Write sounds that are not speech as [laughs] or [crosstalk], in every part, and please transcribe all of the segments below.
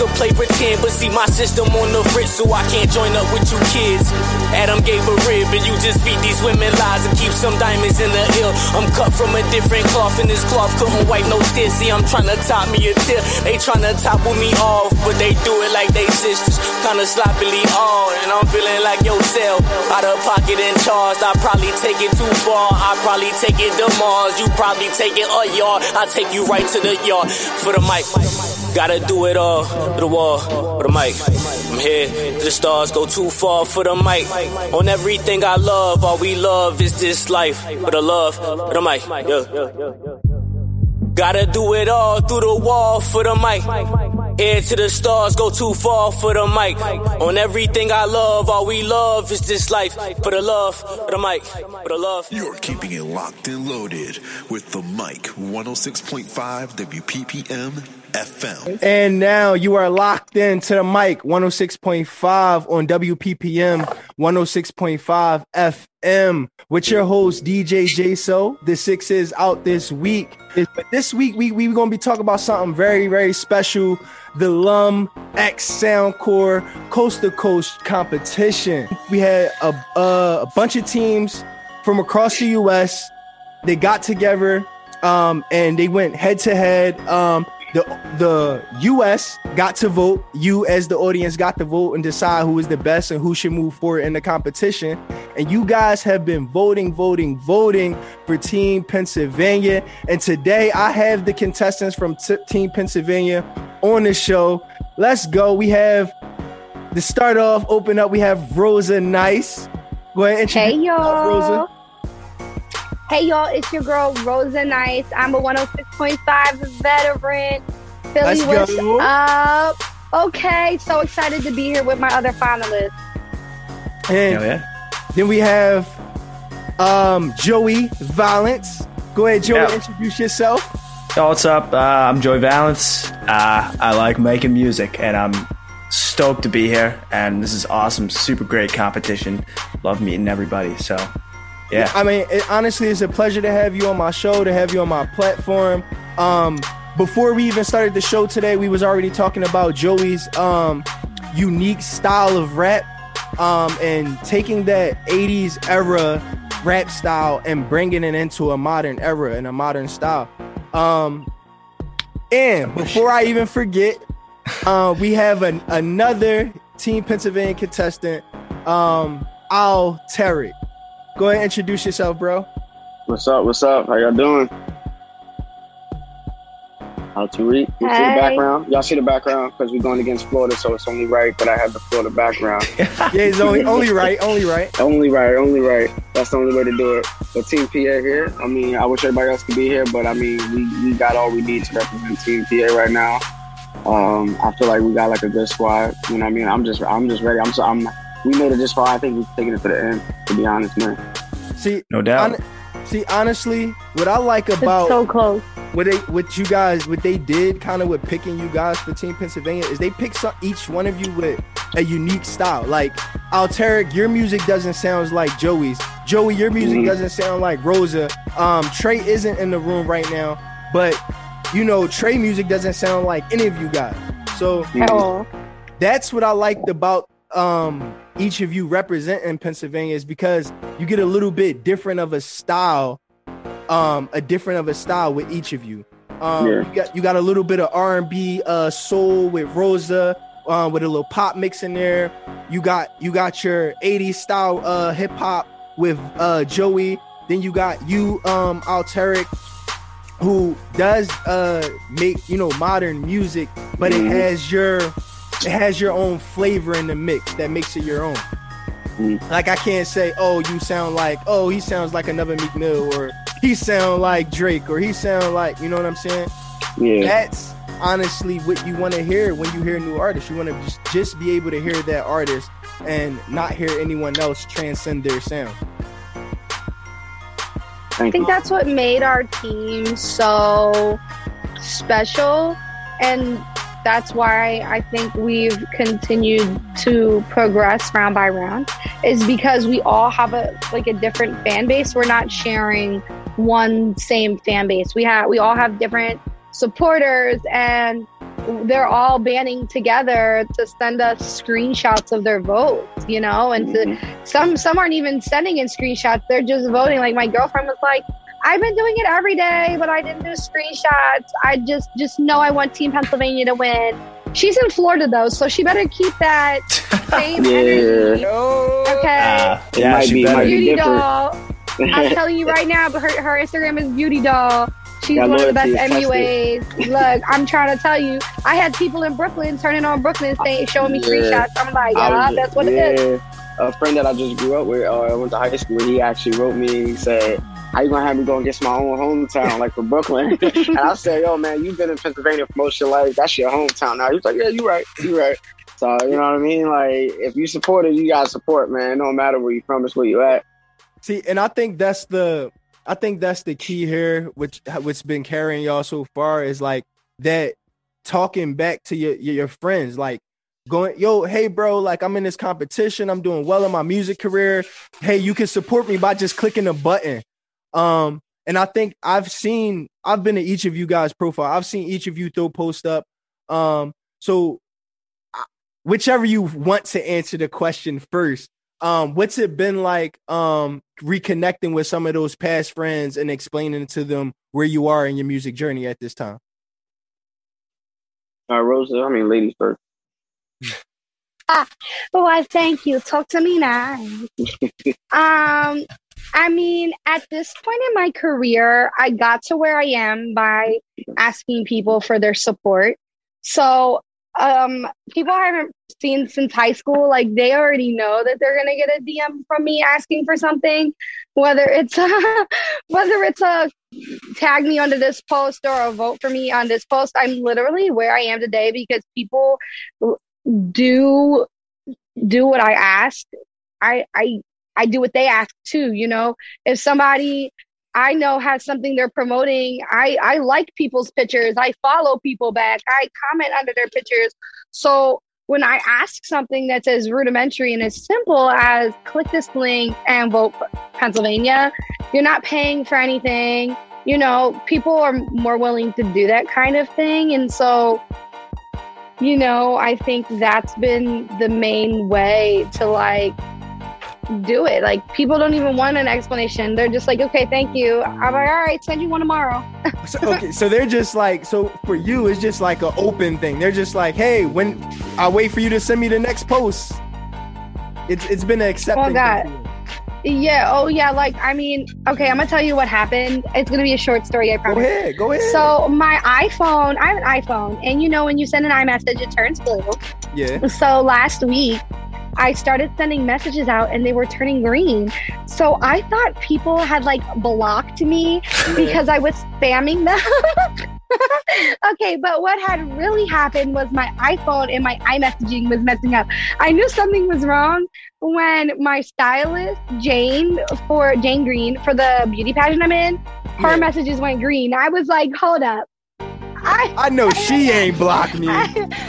Can play pretend, but see my system on the fritz, so I can't join up with you kids. Adam gave a rib, and you just feed these women lies and keep some diamonds in the ill. I'm cut from a different cloth, and this cloth couldn't wipe no tears. See, I'm trying to top me a tip. They trying to topple me off, but they do it like they sisters. Kinda sloppily all, and I'm feeling like yourself. Out of pocket and charged, I probably take it too far. I probably take it to Mars. You probably take it a yard. I take you right to the yard for the mic. Gotta do it all through the wall, for the mic. I'm here the stars, go too far for the mic. On everything I love, all we love is this life. For the love, for the mic. Yeah. Gotta do it all through the wall for the mic. Head to the stars, go too far for the mic. On everything I love, all we love is this life. For the love, for the mic, for the love. You're keeping it locked and loaded with the mic 106.5 WPPM FM. And now you are locked in to the mic 106.5 on WPPM 106.5 FM with your host DJ J So. The six is out this week. But this week we we gonna be talking about something very very special. The Lum X Soundcore Coast to Coast competition. We had a, a, a bunch of teams from across the U.S. They got together um, and they went head to head. The the US got to vote. You as the audience got to vote and decide who is the best and who should move forward in the competition. And you guys have been voting, voting, voting for Team Pennsylvania. And today I have the contestants from t- Team Pennsylvania on the show. Let's go. We have to start off, open up. We have Rosa Nice. Go ahead. and Hey y'all. Rosa. Hey y'all, it's your girl Rosa Nice. I'm a 106.5 veteran. Philly, Let's what's go. up? Okay, so excited to be here with my other finalists. And Hell yeah. then we have um Joey Valence. Go ahead, Joey, Yeah. introduce yourself. Yo, what's up? Uh, I'm Joey Valence. Uh, I like making music, and I'm stoked to be here. And this is awesome, super great competition. Love meeting everybody. So, yeah. I mean, it, honestly, it's a pleasure to have you on my show, to have you on my platform. Um, before we even started the show today, we was already talking about Joey's um, unique style of rap um, and taking that 80s era rap style and bringing it into a modern era and a modern style. Um, and before I even forget, uh, we have an, another Team Pennsylvania contestant, um, Al Tarik. Go ahead and introduce yourself, bro. What's up? What's up? How y'all doing? How to read? You see the background? Y'all see the background? Because we're going against Florida, so it's only right that I have the Florida background. [laughs] Yeah, it's only only right, only right. only right, only right. That's the only way to do it. But Team PA here. I mean, I wish everybody else could be here, but I mean, we, we got all we need to represent Team PA right now. Um, I feel like we got like a good squad. You know what I mean? I'm just I'm just ready. I'm so I'm. We made it this far. I think we've taken it to the end. To be honest, man. See, No doubt. hon- see, honestly, what I like It's about so close. what they what you guys what they did kind of with picking you guys for Team Pennsylvania is they picked some, each one of you with a unique style. Like Al Tarik, your music doesn't sound like Joey's. Joey, your music Mhm. doesn't sound like Rosa. Um, Trey isn't in the room right now, but you know Trey music doesn't sound like any of you guys. So Oh, that's what I liked about um each of you representing Pennsylvania is because you get a little bit different of a style, um, a different of a style with each of you. Um, Yeah. you got you got a little bit of R and B, uh, soul with Rosa, um, with a little pop mix in there. You got you got your '80s style uh hip hop with uh Joey. Then you got you, um, Al Tarik, who does uh make you know modern music, but Mhm. it has your it has your own flavor in the mix that makes it your own. Mhm. Like I can't say, oh, you sound like, oh, he sounds like another Meek Mill, or he sound like Drake, or he sound like, you know what I'm saying? Yeah. That's honestly what you want to hear when you hear a new artist. You want to just, just be able to hear that artist and not hear anyone else transcend their sound. I think you. that's what made our team so special. And that's why I think we've continued to progress round by round is because we all have a like a different fan base. We're not sharing one same fan base. We have we all have different supporters and they're all banding together to send us screenshots of their votes, you know, and to, mm-hmm. some some aren't even sending in screenshots. They're just voting. Like my girlfriend was like, I've been doing it every day, but I didn't do screenshots. I just just know I want Team Pennsylvania to win. She's in Florida though, so she better keep that [laughs] same energy. Okay. Uh, It yeah, might she be- better. might be Beauty different. doll. I'm [laughs] telling you right now, but her, her Instagram is Beauty Doll. She's Got one of the best loyalty, MUAs. Look, I'm trying to tell you, I had people in Brooklyn turning on Brooklyn saying, showing me Yeah. screenshots. I'm like, I yeah, that's what it is. A friend that I just grew up with, or I went to high school he actually wrote me and said, How you gonna have me go against my own hometown, like for Brooklyn? [laughs] and I said, Yo, man, you've been in Pennsylvania for most of your life. That's your hometown now. He was like, Yeah, you're right, You're right. So you know what I mean? Like if you support it, you gotta support, man. No matter where you from, it's where you at. See, and I think that's the I think that's the key here, which what's been carrying y'all so far is like that talking back to your, your friends, like going, yo, hey bro, like I'm in this competition, I'm doing well in my music career. Hey, you can support me by just clicking a button. Um, and I think I've seen I've been to each of you guys' profile. I've seen each of you throw post up. Um, so whichever you want to answer the question first, um what's it been like um reconnecting with some of those past friends and explaining to them where you are in your music journey at this time Uh, Rosa, I mean, ladies first. Why, thank you. Talk to me now. um, I mean, at this point in my career, I got to where I am by asking people for their support. So, um, people I haven't seen since high school, like they already know that they're gonna get a DM from me asking for something, whether it's a, [laughs] whether it's a tag me onto this post or a vote for me on this post. I'm literally where I am today because people do do what I ask. I I I do what they ask too, you know. If somebody I know has something they're promoting, I I like people's pictures. I follow people back. I comment under their pictures. So when I ask something that's as rudimentary and as simple as click this link and vote Pennsylvania, you're not paying for anything. You know, people are more willing to do that kind of thing. And so you know, I think that's been the main way to like do it. Like people don't even want an explanation. They're just like, okay, thank you. I'm like, all right, send you one tomorrow. [laughs] so, okay so they're just like so for you it's just like an open thing they're just like hey when i wait for you to send me the next post it's it's been an accepting Oh, God. thing. Yeah. Oh, yeah. Like, I mean, okay, I'm gonna tell you what happened. It's gonna be a short story. I promise. go ahead go ahead So my iPhone, I have an iPhone, and you know when you send an iMessage, it turns blue. yeah So last week, I started sending messages out and they were turning green. So I thought people had like blocked me because I was spamming them. [laughs] [laughs] okay, but what had really happened was my iPhone and my iMessaging was messing up. I knew something was wrong when my stylist, Jane, for Jane Green, for the beauty pageant I'm in, her Yeah. messages went green. I was like, hold up. I i know [laughs] she ain't blocked me I,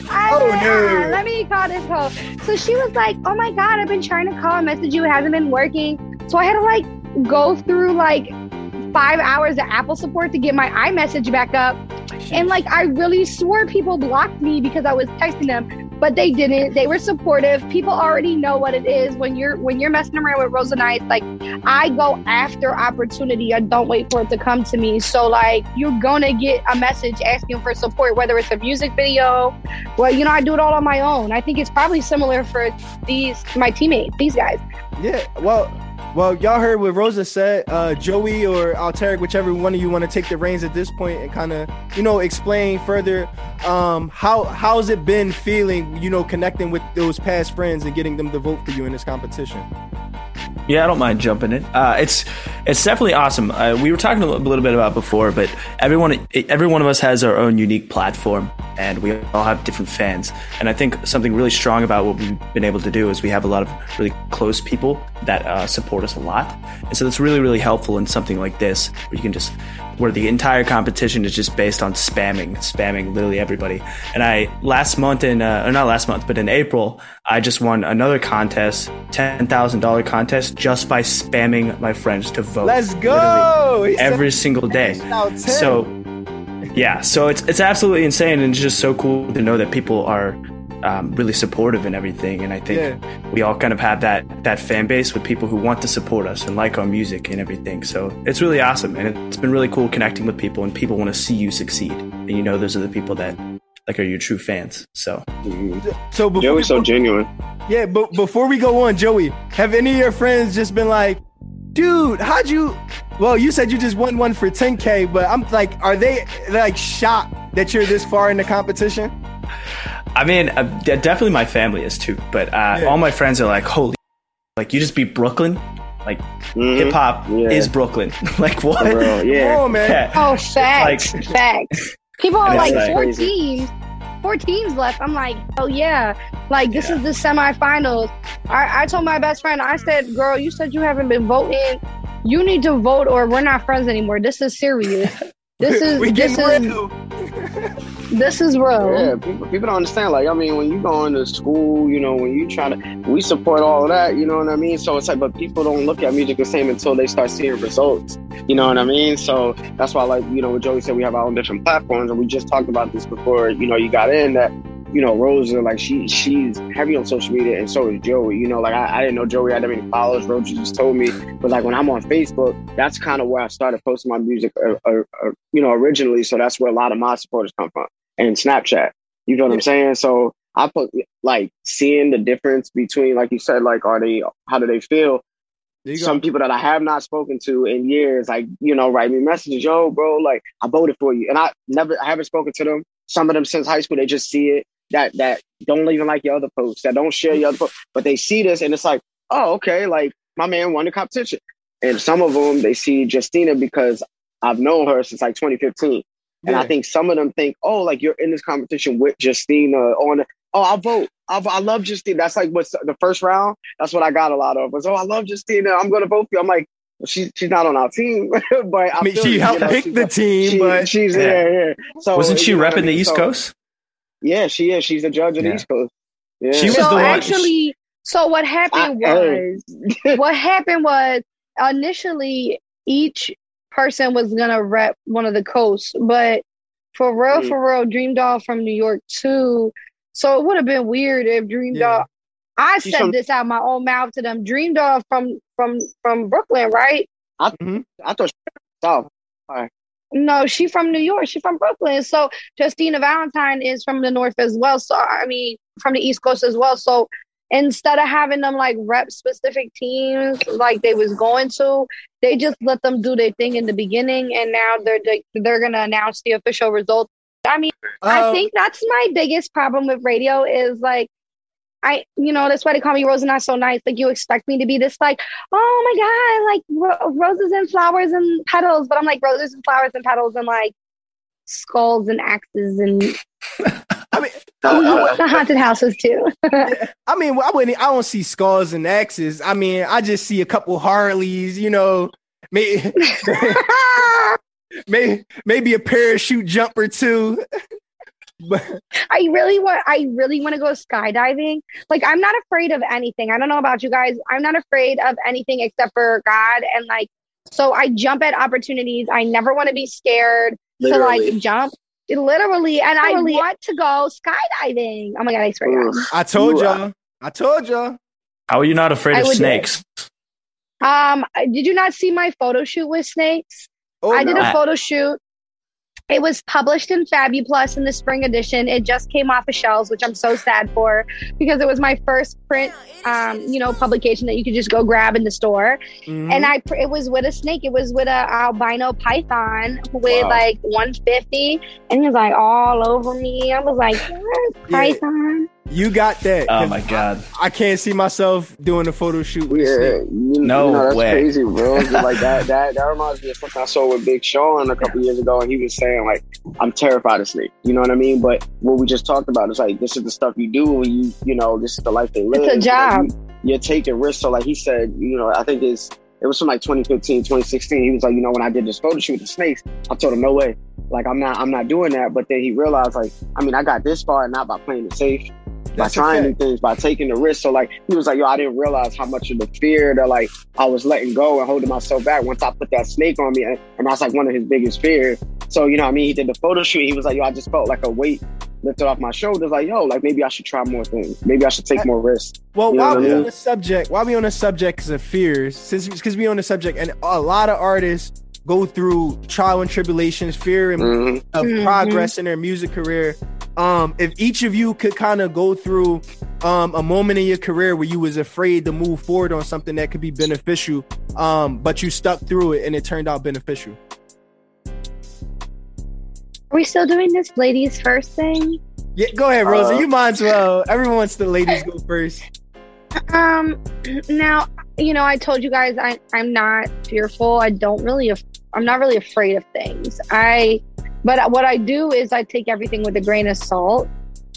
I, Oh, uh, no. Let me call this hoe. So she was like, "Oh my god, I've been trying to call and message you. It hasn't been working." So I had to like go through like five hours of Apple support to get my iMessage back up. And like I really swore people blocked me because I was texting them, but they didn't. They were supportive. People already know what it is when you're when you're messing around with Rosa Nice. Like I go after opportunity. I don't wait for it to come to me. So like you're gonna get a message asking for support, whether it's a music video. Well, you know, I do it all on my own. I think it's probably similar for these my teammates, these guys. Yeah, well, well, y'all heard what Rosa said. Uh, Joey or Al Tarik, whichever one of you want to take the reins at this point and kind of, you know, explain further. Um, how how's it been feeling, you know, connecting with those past friends and getting them to vote for you in this competition? Yeah, I don't mind jumping in. Uh, it's it's definitely awesome. Uh, we were talking a little, bit about before, but everyone every one of us has our own unique platform, and we all have different fans. And I think something really strong about what we've been able to do is we have a lot of really close people that uh, support us a lot, and so that's really really helpful in something like this where you can just where the entire competition is just based on spamming, spamming literally everybody. And I last month in uh, or not last month, but in April, I just won another contest, ten thousand dollar contest, just by spamming my friends to vote. Let's go! Every single day. So yeah, so it's it's absolutely insane, and it's just so cool to know that people are um, really supportive and everything. And I think Yeah. we all kind of have that that fan base with people who want to support us and like our music and everything. So it's really awesome, and it's been really cool connecting with people, and people want to see you succeed, and you know those are the people that like are your true fans. So so before Joey's so genuine. Yeah, but before we go on, Joey, have any of your friends just been like, dude, how'd you? Well, you said you just won one for 10K, but I'm like, are they like shocked that you're this far in the competition? I mean, uh, definitely my family is too, but uh, Yeah. all my friends are like, holy, [laughs] like you just beat Brooklyn, like Mhm. hip hop Yeah. is Brooklyn, [laughs] like what? Bro, yeah. Oh man. Yeah. Oh, facts, Like- facts. [laughs] People are like it's like- four teams, four teams left. I'm like, oh yeah, like this is the semifinals. I, I told my best friend, I said, girl, you said you haven't been voting. You need to vote, or we're not friends anymore. This is serious. This is we this is real. This is real. Yeah, people, people don't understand. Like, I mean, when you going to school, you know, when you try to, we support all of that. You know what I mean? So it's like, but people don't look at music the same until they start seeing results. You know what I mean? So that's why, like, you know, what Joey said, we have our own different platforms, and we just talked about this before. You know, you got in that. You know, Rosa, like she she's heavy on social media, and so is Joey. You know, like I, I didn't know Joey had that many followers. Rosa just told me, but like when I'm on Facebook, that's kind of where I started posting my music. Uh, uh, uh, you know, originally, so that's where a lot of my supporters come from, and Snapchat. You know what I'm saying? So I put like seeing the difference between, like you said, like are they, how do they feel? You go. Some people that I have not spoken to in years, like you know, write me messages, yo, bro, like I voted for you, and I never, I haven't spoken to them. Some of them since high school, they just see it that that don't even like your other posts, that don't share your other posts, but they see this and it's like, oh, okay, like my man won the competition. And some of them they see Justina because I've known her since like 2015. And I think some of them think, oh, like you're in this competition with Justina on. The, oh, I'll vote. I'll, I love Justina. That's like what's the first round. That's what I got a lot of. Was oh, I love Justina. I'm gonna vote for you. I'm like, well, she's she's not on our team, [laughs] but I mean, she you, helped you know, pick the team, she- but she's Yeah. yeah, yeah. So Wasn't she you know what I repping the? East So- Coast? Yeah, she is. She's the judge of Yeah. the East Coast. Yeah. She was so the one- actually, so what happened I was what happened was initially each person was gonna rep one of the coasts, but for real, Mm. for real, Dream Doll from New York too. So it would have been weird if Dream Yeah. Doll. I She's said from- this out my own mouth to them. Dream Doll from from from Brooklyn, right? I thought she was South. No, she from New York. She from Brooklyn. So Justina Valentine is from the North as well. So I mean, from the East Coast as well. So instead of having them like rep specific teams like they was going to, they just let them do their thing in the beginning, and now they're they, they're gonna announce the official results. I mean, I Uh, think that's my biggest problem with radio is like. I, you know, that's why they call me Rose and Not So Nice. Like, you expect me to be this, like, oh my God, like ro- roses and flowers and petals. But I'm like, roses and flowers and petals and like skulls and axes and [laughs] I mean, [laughs] uh, I, uh, the haunted houses too. [laughs] I mean, I wouldn't. I don't see skulls and axes. I mean, I just see a couple Harleys. You know, maybe [laughs] maybe maybe a parachute jump or two. But I really want I really want to go skydiving. Like I'm not afraid of anything. I don't know about you guys. I'm not afraid of anything except for God and like so I jump at opportunities. I never want to be scared to like jump. Literally, and I want to go skydiving. Oh my god, I swear to God. I told You- y'all. I told y'all. How are you not afraid I of would do it. snakes? Um, did you not see my photo shoot with snakes? Oh, I did a photo shoot. It was published in Fabu Plus in the spring edition. It just came off the shelves, which I'm so sad for because it was my first print, um, you know, publication that you could just go grab in the store. Mhm. And I, it was with a snake. It was with a albino python who weighed Wow. like 150, and he was like all over me. I was like, "Yes, Yeah. Python. you got that. Oh my god! I, I can't see myself doing a photo shoot with a Yeah, you, No you know, that's way. crazy, bro. Like that, that, [laughs] that reminds me of something I saw with Big Sean a couple years ago, and he was saying like, "I'm terrified of snakes." You know what I mean? But what we just talked about is like, this is the stuff you do when you, you know, this is the life they live. It's a Like, job. you- you're taking risks. So like he said, you know, I think it's it was from like 2015, 2016. He was like, you know, when I did this photo shoot with the snakes, I told him no way. Like I'm not I'm not doing that. But then he realized like, I mean, I got this far not by playing it safe. By That's a trying new things, by taking the risk. So like he was like, yo, I didn't realize how much of the fear that like I was letting go and holding myself back once I put that snake on me. And, and that's like one of his biggest fears. So, you know what I mean? He did the photo shoot. He was like, yo, I just felt like a weight lifted off my shoulders. Like, yo, like maybe I should try more things. Maybe I should take more risks. Well, You know while what I we on the subject, while we on the subject of fears, since because we on the subject, and a lot of artists go through trial and tribulations, fear and Mhm. of Mhm. progress in their music career. Um, if each of you could kind of go through um, a moment in your career where you was afraid to move forward on something that could be beneficial, um, but you stuck through it and it turned out beneficial. Are we still doing this ladies first thing? Yeah, go ahead, Rosa. You might as well. Everyone wants the ladies go first. Um, now you know I told you guys I I'm not fearful. I don't really. af- I'm not really afraid of things. I, but what I do is I take everything with a grain of salt.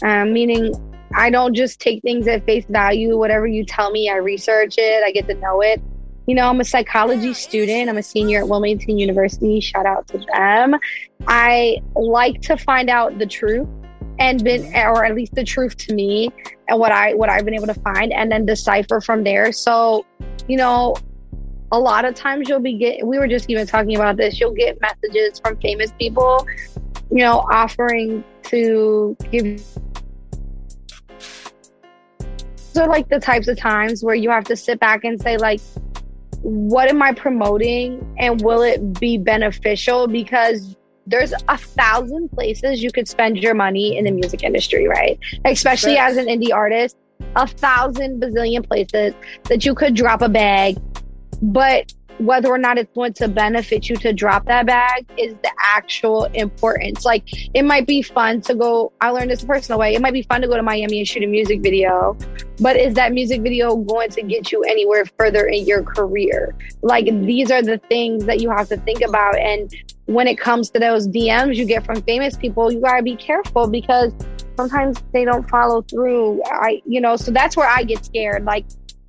Um, meaning I don't just take things at face value. Whatever you tell me, I research it. I get to know it. You know, I'm a psychology student. I'm a senior at Wilmington University. Shout out to them. I like to find out the truth and been or at least the truth to me and what I what I've been able to find and then decipher from there. So, you know, a lot of times you'll be get we were just even talking about this, you'll get messages from famous people, you know, offering to give those are like the types of times where you have to sit back and say like what am I promoting and will it be beneficial because there's a thousand places you could spend your money in the music industry, right? Especially as an indie artist, a thousand bazillion places that you could drop a bag, but whether or not it's going to benefit you to drop that bag is the actual importance. Like it might be fun to go, I learned this personal way. It might be fun to go to Miami and shoot a music video, but is that music video going to get you anywhere further in your career? Like these are the things that you have to think about. And when it comes to those DMs you get from famous people, you gotta be careful because sometimes they don't follow through. I, you know, so that's where I get scared. Like,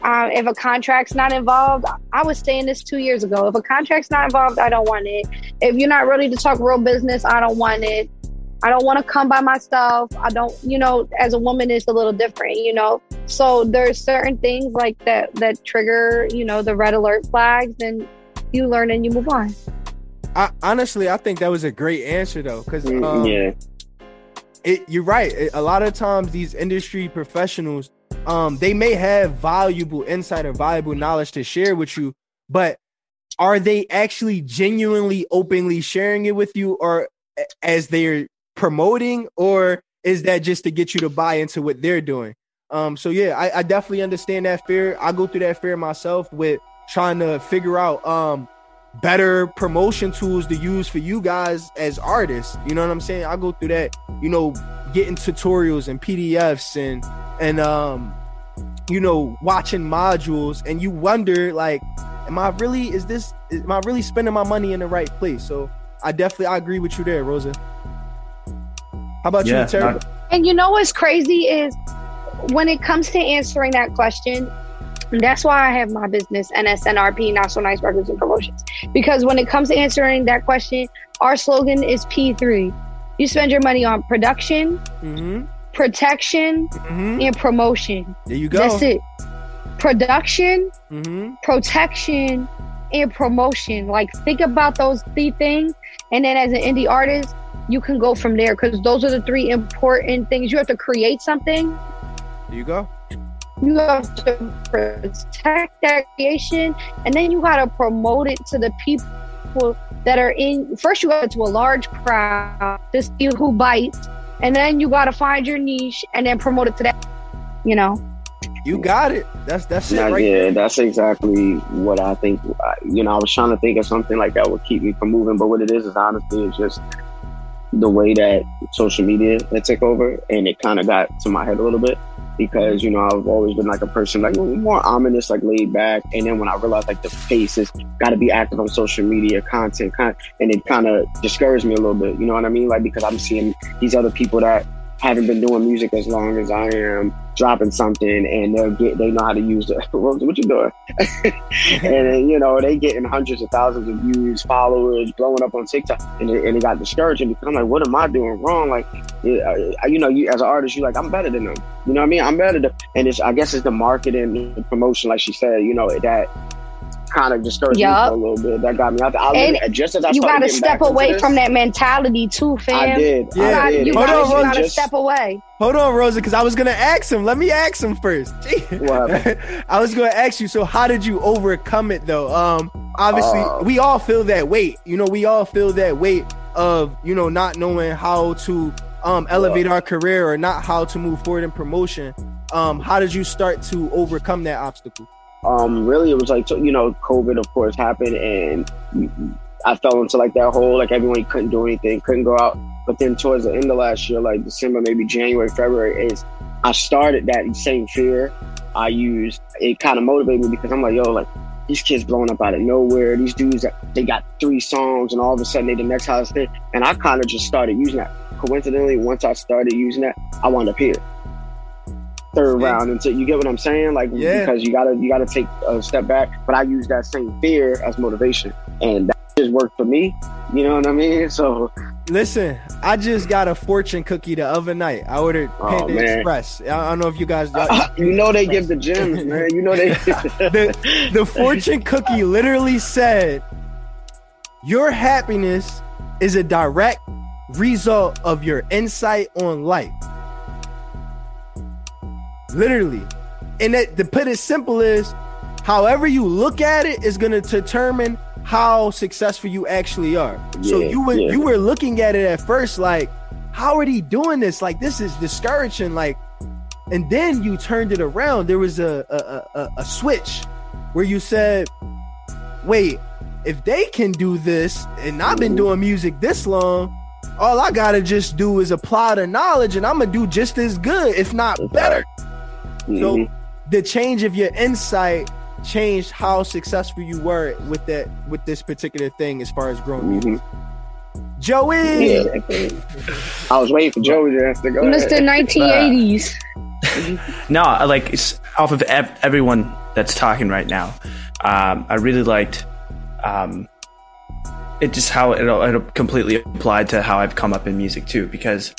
uh, if a contract's not involved, I was saying this two years ago. If a contract's not involved, I don't want it. If you're not ready to talk real business, I don't want it. I don't want to come by myself. I don't, you know, as a woman, it's a little different, you know. So there's certain things like that that trigger, you know, the red alert flags, and you learn and you move on. I, honestly, I think that was a great answer though, because Mm, um, yeah. it, you're right. It- a lot of times, these industry professionals, um, they may have valuable insight or valuable knowledge to share with you, but are they actually genuinely, openly sharing it with you, or as they're promoting, or is that just to get you to buy into what they're doing? Um, so yeah, I, I definitely understand that fear. I go through that fear myself with trying to figure out um better promotion tools to use for you guys as artists. You know what I'm saying? I go through that, you know, getting tutorials and PDFs and and um you know, watching modules and you wonder like am I really is this am I really spending my money in the right place? So I definitely I agree with you there, Rosa. How about Yeah, you, Tarik? not- And you know what's crazy is when it comes to answering that question, that's why I have my business, NSNRP, National Nice Records and Promotions. Because when it comes to answering that question, our slogan is P3. You spend your money on production, mm-hmm. protection, Mm-hmm. and promotion. There you go. That's it. Production, Mm-hmm. protection, and promotion. Like think about those three things, and then as an indie artist, you can go from there because those are the three important things. You have to create something. There you go. You have to protect that creation, and then you got to promote it to the people that are in. First, you got to a large crowd to see who bites, and then you got to find your niche, and then promote it to that. You know. You got it. That's that's it Nah, right yeah, there. that's exactly what I think. You know, I was trying to think of something like that would keep me from moving, but what it is is honestly, it's just the way that social media had took over, and it kind of got to my head a little bit because you know I've always been like a person like more ominous, like laid back, and then when I realized like the face is got to be active on social media, content, con- and it kind of discouraged me a little bit. You know what I mean? Like because I'm seeing these other people that haven't been doing music as long as I am, dropping something, and they'll get they know how to use it. [laughs] what you doing? [laughs] and uh, you know they getting hundreds of thousands of views, followers, blowing up on TikTok, and it, and got discouraging because I'm like, what am I doing wrong? Like, uh, you know, you as an artist, you like I'm better than them. You know what I mean? I'm better than, and it's I guess it's the marketing, the promotion, like she said. You know that kind of discouraged yep. me for a little bit. That got me out there. I and just as I you got to step away from that mentality too, fam. I did. Yeah, I did. you got to step away. Hold on, Rosa, because I was gonna ask him. Let me ask him first. [laughs] [laughs] I was gonna ask you. So, how did you overcome it, though? Um, obviously, uh, we all feel that weight. You know, we all feel that weight of you know not knowing how to um elevate our career or not how to move forward in promotion. Um, how did you start to overcome that obstacle? Um, really it was like you know covid of course happened and i fell into like that whole like everyone couldn't do anything couldn't go out. But then towards the end of last year like december maybe january february is i started that same fear i used. It kind of motivated me because i'm like yo like these kids blowing up out of nowhere. These dudes they got three songs and all of a sudden they the next hottest thing. And i kind of just started using that. Coincidentally once i started using that i wound up here third round until you get what I'm saying. Like yeah. because you gotta you gotta take a step back. But I use that same fear as motivation, and that just worked for me. You know what I mean? So listen, I just got a fortune cookie the other night. I ordered Panda oh, Express. I don't know if you guys. Uh, you know they give the gems, man. You know they. [laughs] [laughs] the the fortune cookie literally said, "Your happiness is a direct." result of your insight on life. Literally. And that, to put it simple is however you look at it is going to determine how successful you actually are. Yeah, so you were yeah. you were looking at it at first like how are they doing this? Like this is discouraging like and then you turned it around. There was a a, a, a switch where you said, "Wait, if they can do this and I've been mm-hmm. doing music this long, all I gotta just do is apply the knowledge and I'm gonna do just as good, if not better. Mm-hmm. So the change of your insight changed how successful you were with that with this particular thing as far as growing mm-hmm. Joey. Yeah. I was waiting for Joey to have to go. Mr. 1980s. no, like off of ev- everyone that's talking right now, um, I really liked um, it just how it, it completely applied to how I've come up in music too, because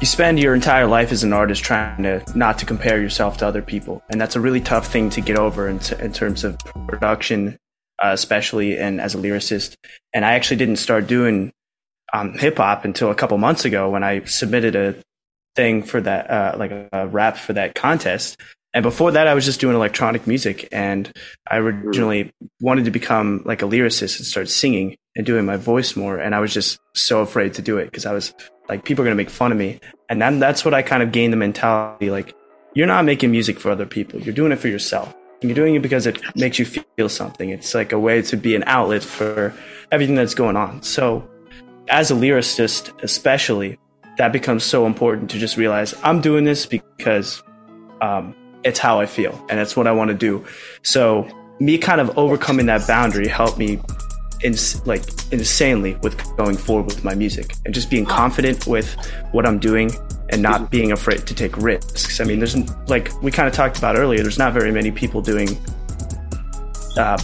you spend your entire life as an artist trying to not to compare yourself to other people. And that's a really tough thing to get over in, in terms of production uh, especially and as a lyricist. And i actually didn't start doing um, hip-hop until a couple months ago when i submitted a thing for that uh, like a, a rap for that contest and before that i was just doing electronic music and i originally wanted to become like a lyricist and start singing and doing my voice more and i was just so afraid to do it because i was like people are gonna make fun of me, and then that's what I kind of gained the mentality. Like you're not making music for other people; you're doing it for yourself. And you're doing it because it makes you feel something. It's like a way to be an outlet for everything that's going on. So, as a lyricist, especially, that becomes so important to just realize I'm doing this because um, it's how I feel and it's what I want to do. So, me kind of overcoming that boundary helped me ins- like insanely with going forward with my music and just being confident with what I'm doing and not being afraid to take risks. I mean, there's like we kind of talked about earlier. There's not very many people doing uh,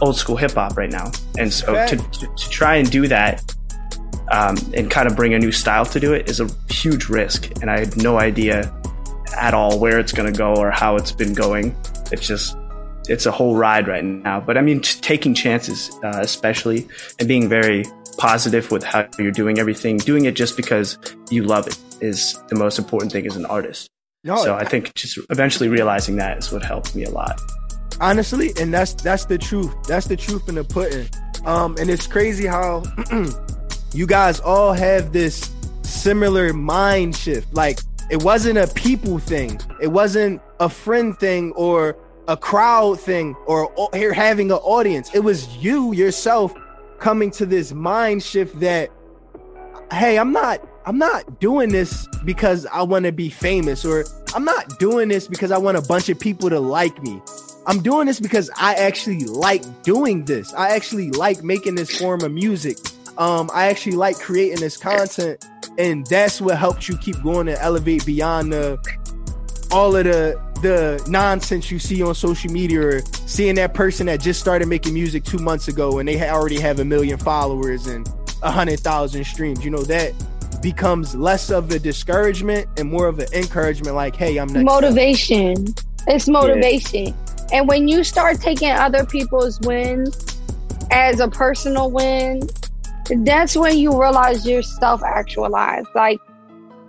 old school hip hop right now, and so to, to, to, try and do that um, and kind of bring a new style to do it is a huge risk. And I had no idea at all where it's going to go or how it's been going. It's just it's a whole ride right now. But I mean, taking chances, uh, especially, and being very positive with how you're doing everything, doing it just because you love it is the most important thing as an artist. No, so I think just eventually realizing that is what helped me a lot. Honestly, and that's that's the truth. That's the truth in the pudding. Um, and it's crazy how [clears throat] you guys all have this similar mind shift. Like it wasn't a people thing. It wasn't a friend thing or a crowd thing or here having an audience. It was you yourself coming to this mind shift that, hey, I'm not I'm not doing this because I want to be famous or I'm not doing this because I want a bunch of people to like me. I'm doing this because I actually like doing this. I actually like making this form of music. Um, I actually like creating this content and that's what helps you keep going and elevate beyond the all of the the nonsense you see on social media or seeing that person that just started making music two months ago and they already have a million followers and a hundred thousand streams. You know that becomes less of a discouragement and more of an encouragement. Like, hey, I'm next. Motivation. It's motivation. Yeah. And when you start taking other people's wins as a personal win, that's when you realize you're self actualized. Like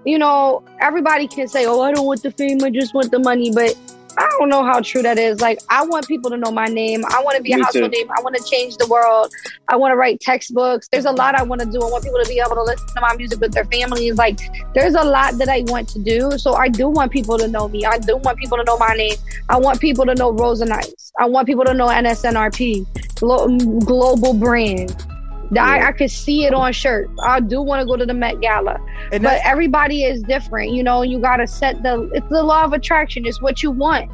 you know, everybody can say, "Oh, I don't want the fame; I just want the money." But I don't know how true that is. Like, I want people to know my name. I want to be a household too. name. I want to change the world. I want to write textbooks. There's a lot I want to do. I want people to be able to listen to my music with their families. Like, there's a lot that I want to do. So I do want people to know me. I do want people to know my name. I want people to know Rosa Nice. I want people to know NSNRP, global brand. Yeah. I, I could see it on shirts. I do want to go to the Met Gala, and but everybody is different. You know, you got to set the. It's the law of attraction. It's what you want.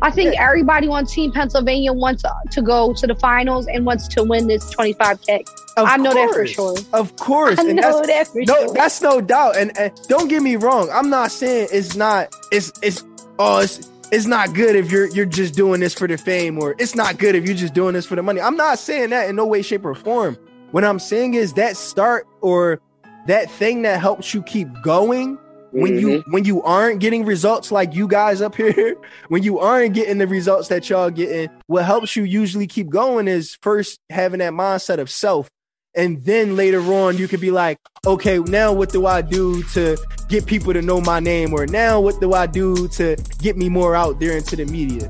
I think yeah. everybody on Team Pennsylvania wants to go to the finals and wants to win this 25K. Of I know course. that for sure. Of course. I and know that for no, sure. That's no doubt. And, and, don't get me wrong. I'm not saying it's not, it's, it's, oh, it's, it's not good if you're you're just doing this for the fame or it's not good if you're just doing this for the money. I'm not saying that in no way, shape, or form. What I'm saying is that start or that thing that helps you keep going when mm-hmm. you when you aren't getting results like you guys up [laughs] here, when you aren't getting the results that y'all getting, what helps you usually keep going is first having that mindset of self. And then later on, you could be like, okay, now what do I do to get people to know my name? Or now what do I do to get me more out there into the media?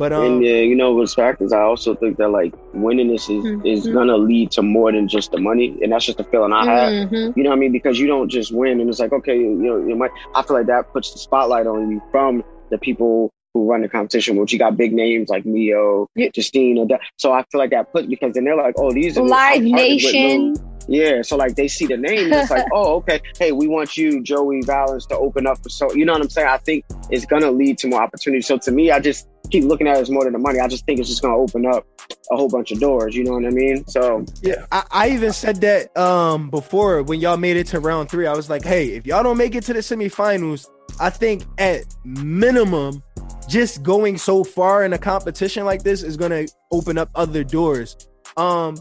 But um, and yeah, you know what's fact is I also think that like winning this is mm-hmm. is gonna lead to more than just the money, and that's just the feeling I have. Mm-hmm. You know what I mean? Because you don't just win, and it's like okay, you know, you might. I feel like that puts the spotlight on you from the people who run the competition, which you got big names like Neo, yeah. Justine, or that. So I feel like that puts because then they're like, oh, these are Live Nation. Yeah, so like they see the name, it's like, [laughs] oh, okay, hey, we want you, Joey Valence, to open up for so. You know what I'm saying? I think it's gonna lead to more opportunities. So to me, I just keep looking at it as more than the money. I just think it's just going to open up a whole bunch of doors. You know what I mean? So yeah, I, I, even said that um before when y'all made it to round three. I was like, hey, if y'all don't make it to the semifinals, I think at minimum, just going so far in a competition like this is going to open up other doors. Um,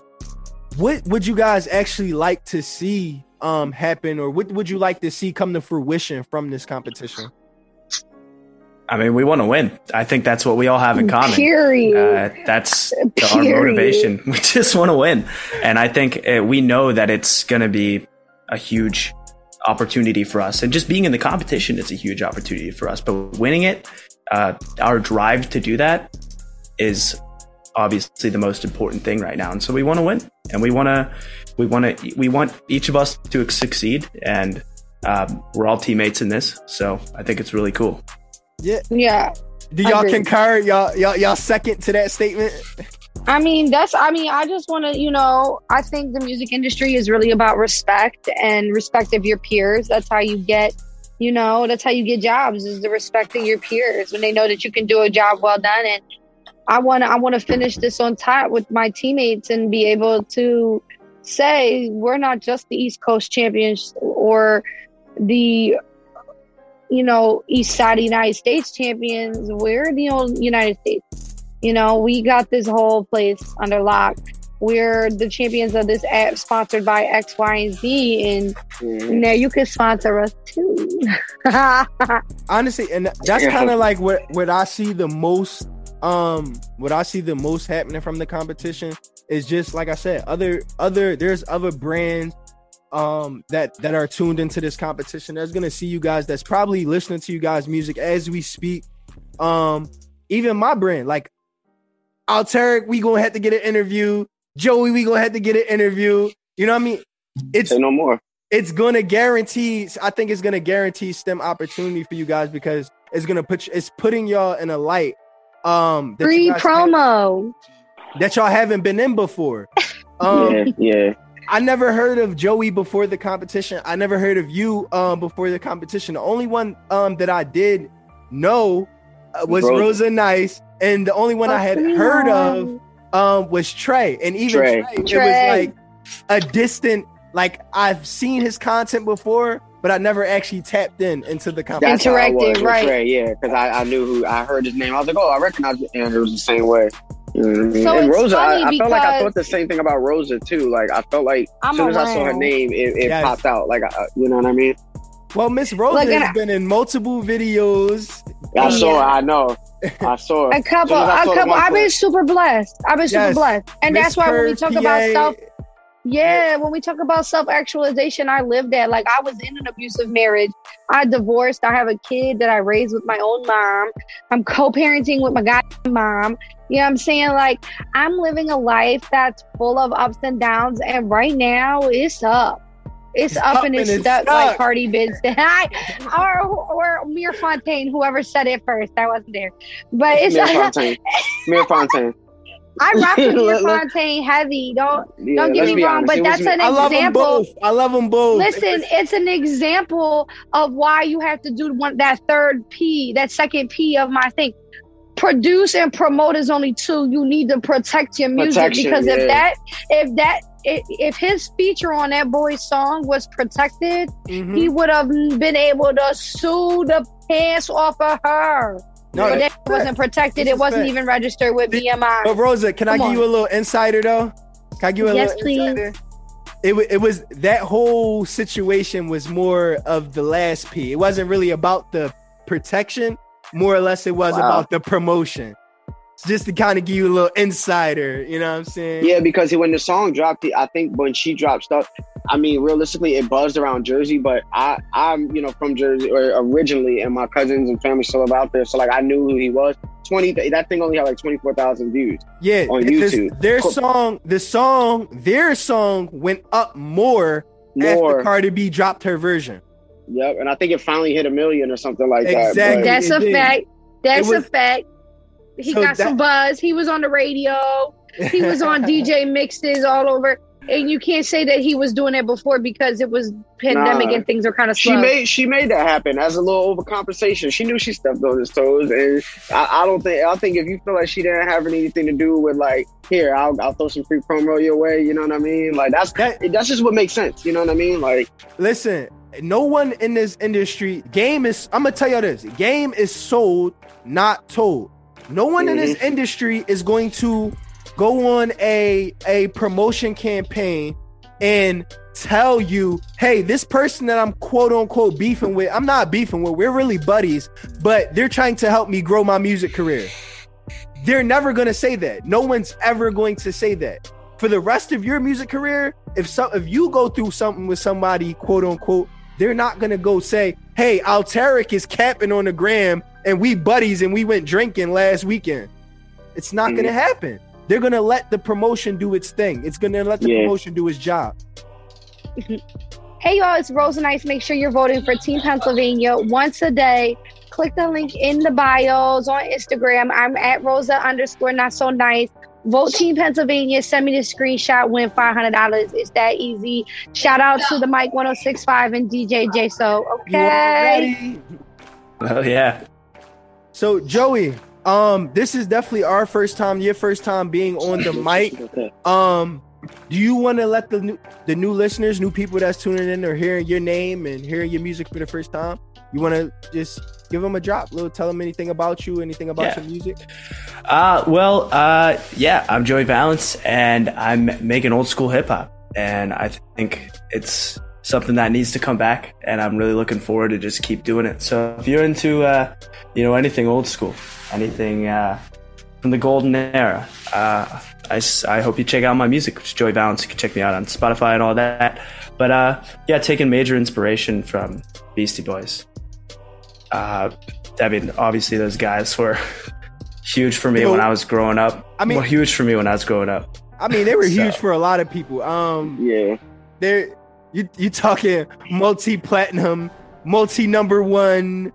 what would you guys actually like to see um happen, or what would you like to see come to fruition from this competition? I mean, we want to win. I think that's what we all have in common. Period. Uh, that's Period. our motivation. [laughs] We just want to win. And I think uh, we know that it's going to be a huge opportunity for us. And just being in the competition is a huge opportunity for us. But winning it, uh, our drive to do that is obviously the most important thing right now. And so we want to win and we want to, we want to, we want each of us to succeed. And um, we're all teammates in this. So I think it's really cool. Yeah. Yeah. Do y'all concur? Y'all, y'all, y'all second to that statement? I mean, that's, I mean, I just want to, you know, I think the music industry is really about respect and respect of your peers. That's how you get, you know, that's how you get jobs is the respect of your peers when they know that you can do a job well done. And I want to, I want to finish this on top with my teammates and be able to say, we're not just the East Coast champions or the you know, East Side United States champions. We're the old United States. You know, we got this whole place under lock. We're the champions of this app sponsored by X, Y, and Z. And mm. now you can sponsor us too. [laughs] Honestly, and that's kind of like what, what I see the most um what I see the most happening from the competition is just like I said, other other there's other brands um that that are tuned into this competition. That's gonna see you guys that's probably listening to you guys music as we speak. Um even my brand like Al Tarik, we gonna have to get an interview. Joey we gonna have to get an interview. You know what i mean? It's Say no more. it's gonna guarantee i think it's gonna guarantee stem opportunity for you guys because it's gonna put it's putting y'all in a light um free promo. that y'all haven't been in before. [laughs] Um yeah yeah I never heard of Joey before the competition. I never heard of you um, before the competition. The only one um, that I did know uh, was Rosa. Rosa Nice, and the only one oh, I had yeah. heard of um, was Trey. And even Trey. Trey, Trey, it was like a distant. Like I've seen his content before, but I never actually tapped in into the competition. That's how I was Interactive, with right. Trey, yeah, because I, I knew who I heard his name. I was like, oh, I recognize it, and it was the same way. You know what I mean? So and Rosa, I, I felt like I thought the same thing about Rosa too. Like I felt like I'm as soon as I saw her name, it, it Yes. popped out. Like I, you know what I mean? Well, Miss Rosa Look, and has I- been in multiple videos. I Yeah. saw. her, I know. I saw. her. A couple, Soon as I a saw the couple. I've been super blessed. I've been super blessed, and Miss that's why when we talk PA, about self, yeah, when we talk about self actualization, I lived that. Like I was in an abusive marriage. I divorced. I have a kid that I raised with my own mom. I'm co-parenting with my god mom. You know what I'm saying? Like I'm living a life that's full of ups and downs, and right now it's up. It's, It's up, up and it's and it's stuck, stuck. like Cardi B said. or, or Mir Fontane, whoever said it first. I wasn't there, but it's Mir [laughs] Fontane. Mir Fontane. I rock with Mir [laughs] Let- let- Fontane heavy. Don't Yeah, don't get me wrong, honest. but that's me- an I love them example. both. I love them both. Listen, it's an example of why you have to do one that third P, that second P of my thing. Produce and promote is only two. You need to protect your music Protection, because yeah. if that, if that, if, if his feature on that boy's song was protected, Mhm. he would have been able to sue the pants off of her. No, that's wasn't protected. It wasn't even registered with Th- BMI. But Rosa, can I give on. you a little insider though? Can I give you a Yes, little please. insider? It, wa- it was that whole situation was more of the last P. It wasn't really about the protection, more or less it was Wow. about the promotion. Just to kind of give you a little insider, you know what I'm saying? Yeah, because when the song dropped, I think when she dropped stuff, I mean, realistically, it buzzed around Jersey. But I, I'm, you know, from Jersey or originally, and my cousins and family still live out there. So like, I knew who he was. Twenty, that thing only had like twenty four thousand views. Yeah, on this- their Cool. song, the song, their song went up more, after More, Cardi B dropped her version. yep. And I think it finally hit a million or something like Exactly. that. but- That's a did. fact. That's was- a fact. He So got some buzz. He was on the radio. He was on [laughs] DJ mixes all over. And you can't say that he was doing it before because it was pandemic Nah. and things are kind of slow. She made she made that happen as a little overcompensation. She knew she stepped on his toes, and I, I don't think I think if you feel like she didn't have anything to do with like here, I'll, I'll throw some free promo your way. You know what I mean? Like that's That- that's just what makes sense. You know what I mean? Like Listen, no one in this industry, game is, I'm gonna tell you this game is sold, not told. No one in this industry is going to go on a a promotion campaign and tell you, hey, this person that I'm quote unquote beefing with, I'm not beefing with, we're really buddies, but they're trying to help me grow my music career. They're never gonna say that. No one's ever going to say that. For the rest of your music career, if so if you go through something with somebody, quote unquote, they're not gonna go say, Hey, Al Tarik is capping on the gram and we buddies and we went drinking last weekend. It's not gonna mm. happen. They're gonna let the promotion do its thing. It's gonna let the Yeah. promotion do its job. [laughs] Hey y'all, it's Rosa Nice. Make sure you're voting for Team Pennsylvania once a day. Click the link in the bios on Instagram. I'm at Rosa underscore not so nice. Vote Team Pennsylvania. Send me the screenshot. Win five hundred dollars. It's that easy. Shout out to the Mic 1065 and DJ Jso okay. Oh yeah. So Joey, um, this is definitely our first time, your first time being on the [laughs] mic. okay. Um, do you want to let the new the new listeners, new people that's tuning in or hearing your name and hearing your music for the first time? You want to just give them a drop, little, tell them anything about you, anything about Yeah. your music? Uh, well, uh, yeah, I'm Joey Valence, and I'm making old school hip hop, and I think it's something that needs to come back, and I'm really looking forward to just keep doing it. So if you're into, uh, you know, anything old school, anything uh, from the golden era, uh, I, s- I hope you check out my music, which is Joey Valence. You can check me out on Spotify and all that. But uh, yeah, taking major inspiration from Beastie Boys. Uh, I mean, obviously those guys were [laughs] huge for me Yo, when I was growing up. I mean- were huge for me when I was growing up. I mean, they were [laughs] So- huge for a lot of people. Um, Yeah. they're you you talking multi platinum, multi number one.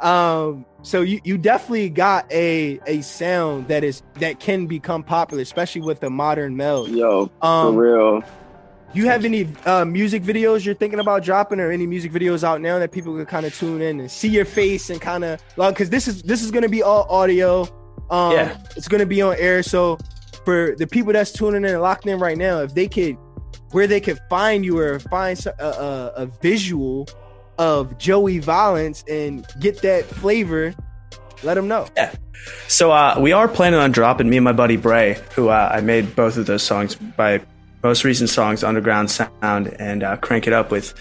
Um, so you you definitely got a a sound that is that can become popular, especially with the modern meld. Yo, for Um, real. you have any uh, music videos you're thinking about dropping, or any music videos out now that people can kind of tune in and see your face and kind of like because this is this is gonna be all audio. Um, Yeah. it's gonna be on air. So for the people that's tuning in and locked in right now, if they could, where they could find you or find a, a, a visual of Joey Valence and get that flavor, let them know. Yeah. So uh, we are planning on dropping me and my buddy Bray, who uh, I made both of those songs by most recent songs, Underground Sound and uh, Crank It Up with.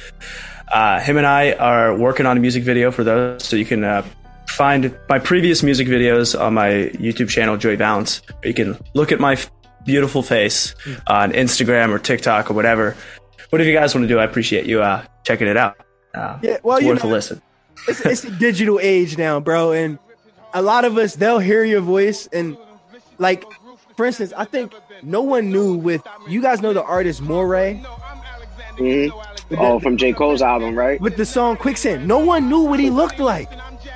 Uh, him and I are working on a music video for those, so you can uh, find my previous music videos on my YouTube channel, Joey Valence. You can look at my beautiful face on Instagram or TikTok or whatever. Whatever you guys want to do, I appreciate you uh, checking it out. Uh, Yeah, well, it's worth know- a listen. it's, it's a digital age now, bro, and a lot of us they'll hear your voice and like, for instance, I think no one knew with you guys know the artist Morray Mhm. Oh, from J Cole's album, right? with the song Quicksand. No one knew what he looked like.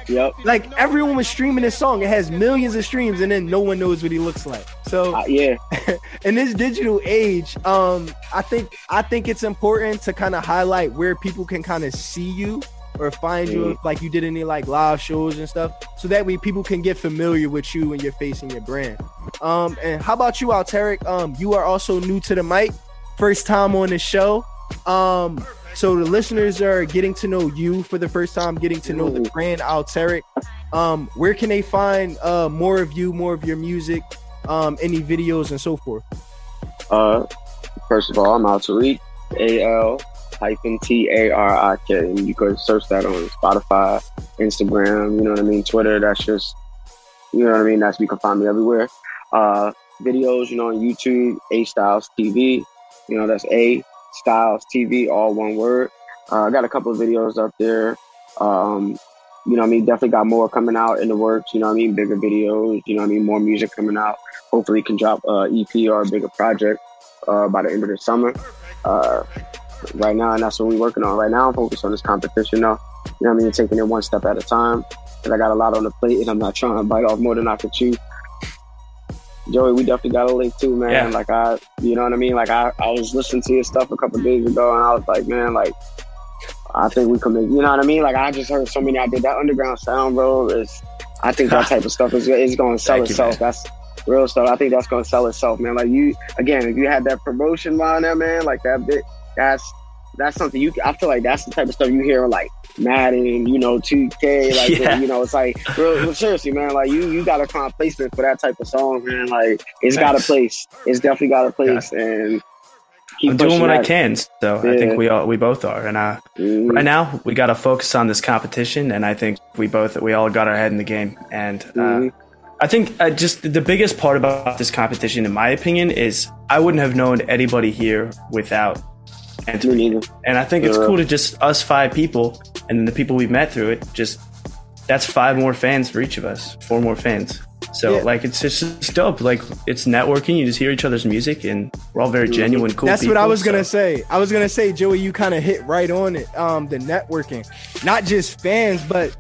Yep. Like everyone was streaming this song. It has millions of streams, and then no one knows what he looks like. So Uh, yeah. [laughs] in this digital age, um, I think I think it's important to kind of highlight where people can kind of see you or find you, Mhm. if like you did any like live shows and stuff, so that way people can get familiar with you and your face and your brand. Um, and how about you, Al Tarik? Um, you are also new to the mic, first time on the show. Um, so the listeners are getting to know you for the first time, getting to know the brand Al Tarik. Um, where can they find uh more of you, more of your music, um, any videos and so forth? Uh, first of all, I'm Tarik, A L hyphen T A R I K, and you can search that on Spotify, Instagram. You know what I mean? Twitter. That's just, you know what I mean. That's you can find me everywhere. Uh, videos, you know, on YouTube, A Styles TV. You know, that's A Styles TV, all one word. Uh, I got a couple of videos up there. Um, you know I mean? Definitely got more coming out in the works. You know I mean? Bigger videos. You know I mean? More music coming out. Hopefully, can drop a EP or a bigger project uh, by the end of the summer. Uh, right now, and that's what we're working on. Right now, I'm focused on this competition, though. You know I mean? Taking it one step at a time. And I got a lot on the plate, and I'm not trying to bite off more than I can chew. Joey, we definitely got a link too, man. Yeah. Like I, you know what I mean? Like I, I was listening to your stuff a couple days ago, and I was like, man, like I think we make. You know what I mean? Like I just heard so many. I did that underground sound, bro. Is I think that type of stuff is is going to sell Thank itself. man. That's real stuff. I think that's going to sell itself, man. Like you, again, if you had that promotion behind there, man, like that bit, that's that's something you. I feel like that's the type of stuff you hear like Madden, you know, 2K, like [laughs] Yeah. you know, it's like real, seriously, man. Like you, you got to find placement for that type of song, man. Like it's got a place. It's definitely got a place, and I'm doing what I can, so I think we all we both are. And uh, Mhm. right now, we got to focus on this competition, and I think we both we all got our head in the game. And uh, Mhm. I think uh, just the biggest part about this competition, in my opinion, is I wouldn't have known anybody here without Me entering. neither. And I think it's Yeah. cool to just us five people, and the people we've met through it. Just that's five more fans for each of us, four more fans. So Yeah. like it's just it's dope. Like it's networking. You just hear each other's music, and we're all very genuine, cool. That's what I people, was gonna say. I was gonna say, Joey, you kind of hit right on it. Um, the networking, not just fans, but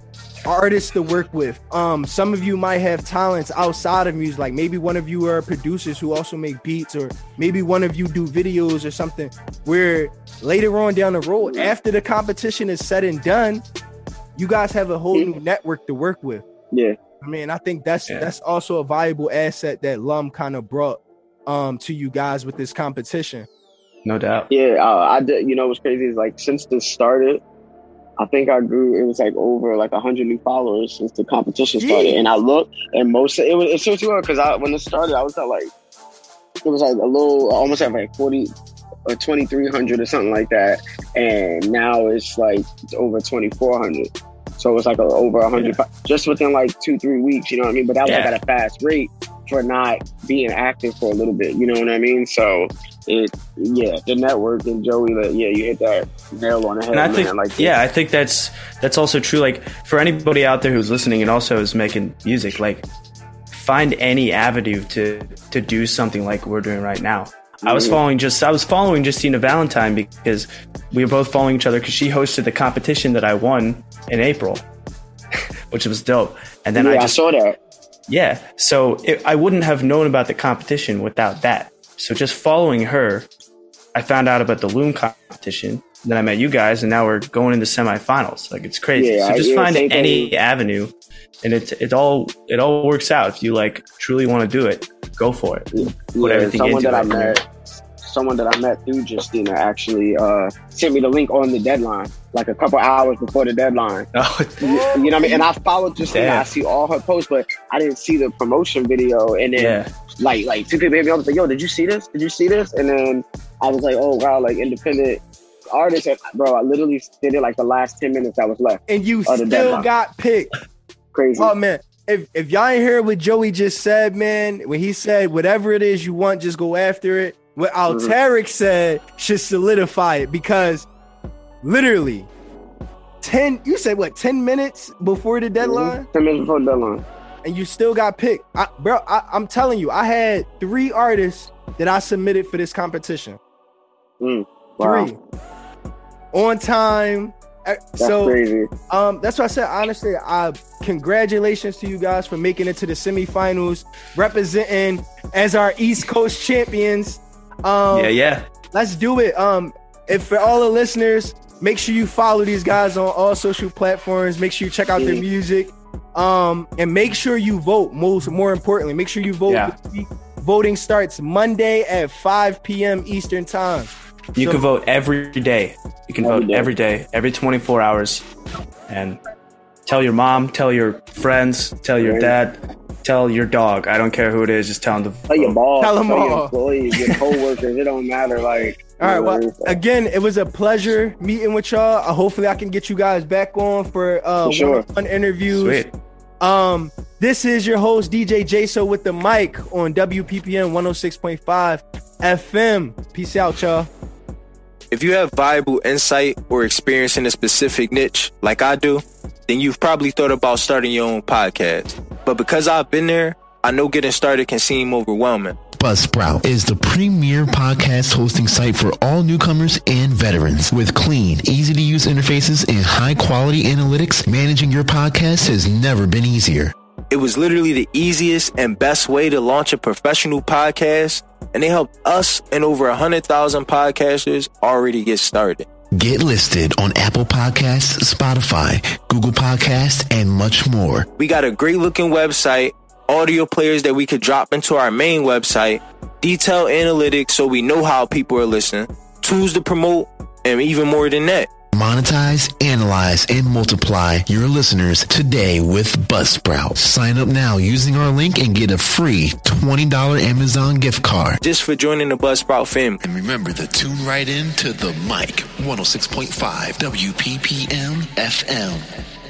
artists to work with. Um, some of you might have talents outside of music, like maybe one of you are producers who also make beats, or maybe one of you do videos or something. Where later on down the road, after the competition is said and done, you guys have a whole new network to work with. Yeah. I mean, I think that's Yeah. that's also a valuable asset that Lum kind of brought um to you guys with this competition. No doubt. Yeah, uh, I did. You know what's crazy is like since this started, I think I grew. It was like over like hundred new followers since the competition started. Jeez. And I looked, and most it was it's so was because I when it started, I was at like it was like a little almost at like forty or twenty three hundred or something like that, and now it's like over twenty four hundred. So it's like a, over a hundred just within like two three weeks. You know what I mean? But that was like at a fast rate for not being active for a little bit. You know what I mean? So it yeah, the network and Joey, like, yeah, you hit that nail on the head, And I man. think, like yeah, I think that's that's also true. Like for anybody out there who's listening and also is making music, like find any avenue to to do something like we're doing right now. I was Mhm. following just I was following Justina Valentine because we were both following each other because she hosted the competition that I won in April, [laughs] which was dope. And then yeah, I I, just saw that. yeah. So it, I wouldn't have known about the competition without that. So just following her, I found out about the Lum competition. Then I met you guys, and now we're going into semifinals. Like it's crazy. Yeah, so just yeah, find same thing. any avenue, and it it all it all works out. If you like truly want to do it, go for it. Put everything someone into that I met, someone that I met through Justina actually uh, sent me the link on the deadline, like a couple hours before the deadline. [laughs] Oh, You, you know what I mean? And I followed Justina. Damn. I see all her posts, but I didn't see the promotion video. And then yeah. like like two people hit me up like, "Yo, did you see this? Did you see this?" And then I was like, "Oh wow, like independent artists." And, bro, I literally did it like the last ten minutes that was left. And you still deadline. got picked. Crazy. Oh man, if if y'all ain't hear what Joey just said, man, when he said whatever it is you want, just go after it. What. Al Tarik said should solidify it because literally ten. You said what? Ten minutes before the deadline, Ten minutes before the deadline. and you still got picked, I, bro. I, I'm telling you, I had three artists that I submitted for this competition. Mm, wow. Three on time. Uh, That's so crazy. um, that's why I said honestly, uh, congratulations to you guys for making it to the semifinals, representing as our East Coast champions. Um, Yeah, yeah. let's do it. Um, if for all the listeners, make sure you follow these guys on all social platforms. Make sure you check out their music. Um, and make sure you vote. Most more importantly, make sure you vote. Yeah. Voting starts Monday at 5 p.m. Eastern time. You So- can vote every day. You can Every vote day. every day, every 24 hours. And tell your mom, tell your friends, tell your dad, tell your dog. I don't care who it is, just tell them to Tell your vote. boss, Tell tell, 'em your all. employees, your [laughs] coworkers. it don't matter. Like, All right. Well, again, it was a pleasure meeting with y'all. Uh, hopefully, I can get you guys back on for uh For sure. one interviews. Sweet. Um, this is your host DJ Jso with the mic on WPPN 106.5 FM. Peace out, y'all. If you have viable insight or experience in a specific niche, like I do, then you've probably thought about starting your own podcast. But because I've been there, I know getting started can seem overwhelming. Buzzsprout is the premier podcast hosting site for all newcomers and veterans. With clean, easy to use interfaces and high quality analytics, managing your podcast has never been easier. It was literally the easiest and best way to launch a professional podcast, and they helped us and over 100,000 podcasters already get started. Get listed on Apple Podcasts, Spotify, Google Podcasts, and much more. We got a great looking website, audio players that we could drop into our main website, detailed analytics so we know how people are listening, tools to promote, and even more than that. Monetize, analyze, and multiply your listeners today with Buzzsprout. Sign up now using our link and get a free $20 Amazon gift card. Just for joining the Buzzsprout family. And remember to tune right in to the mic 106.5 WPPM FM.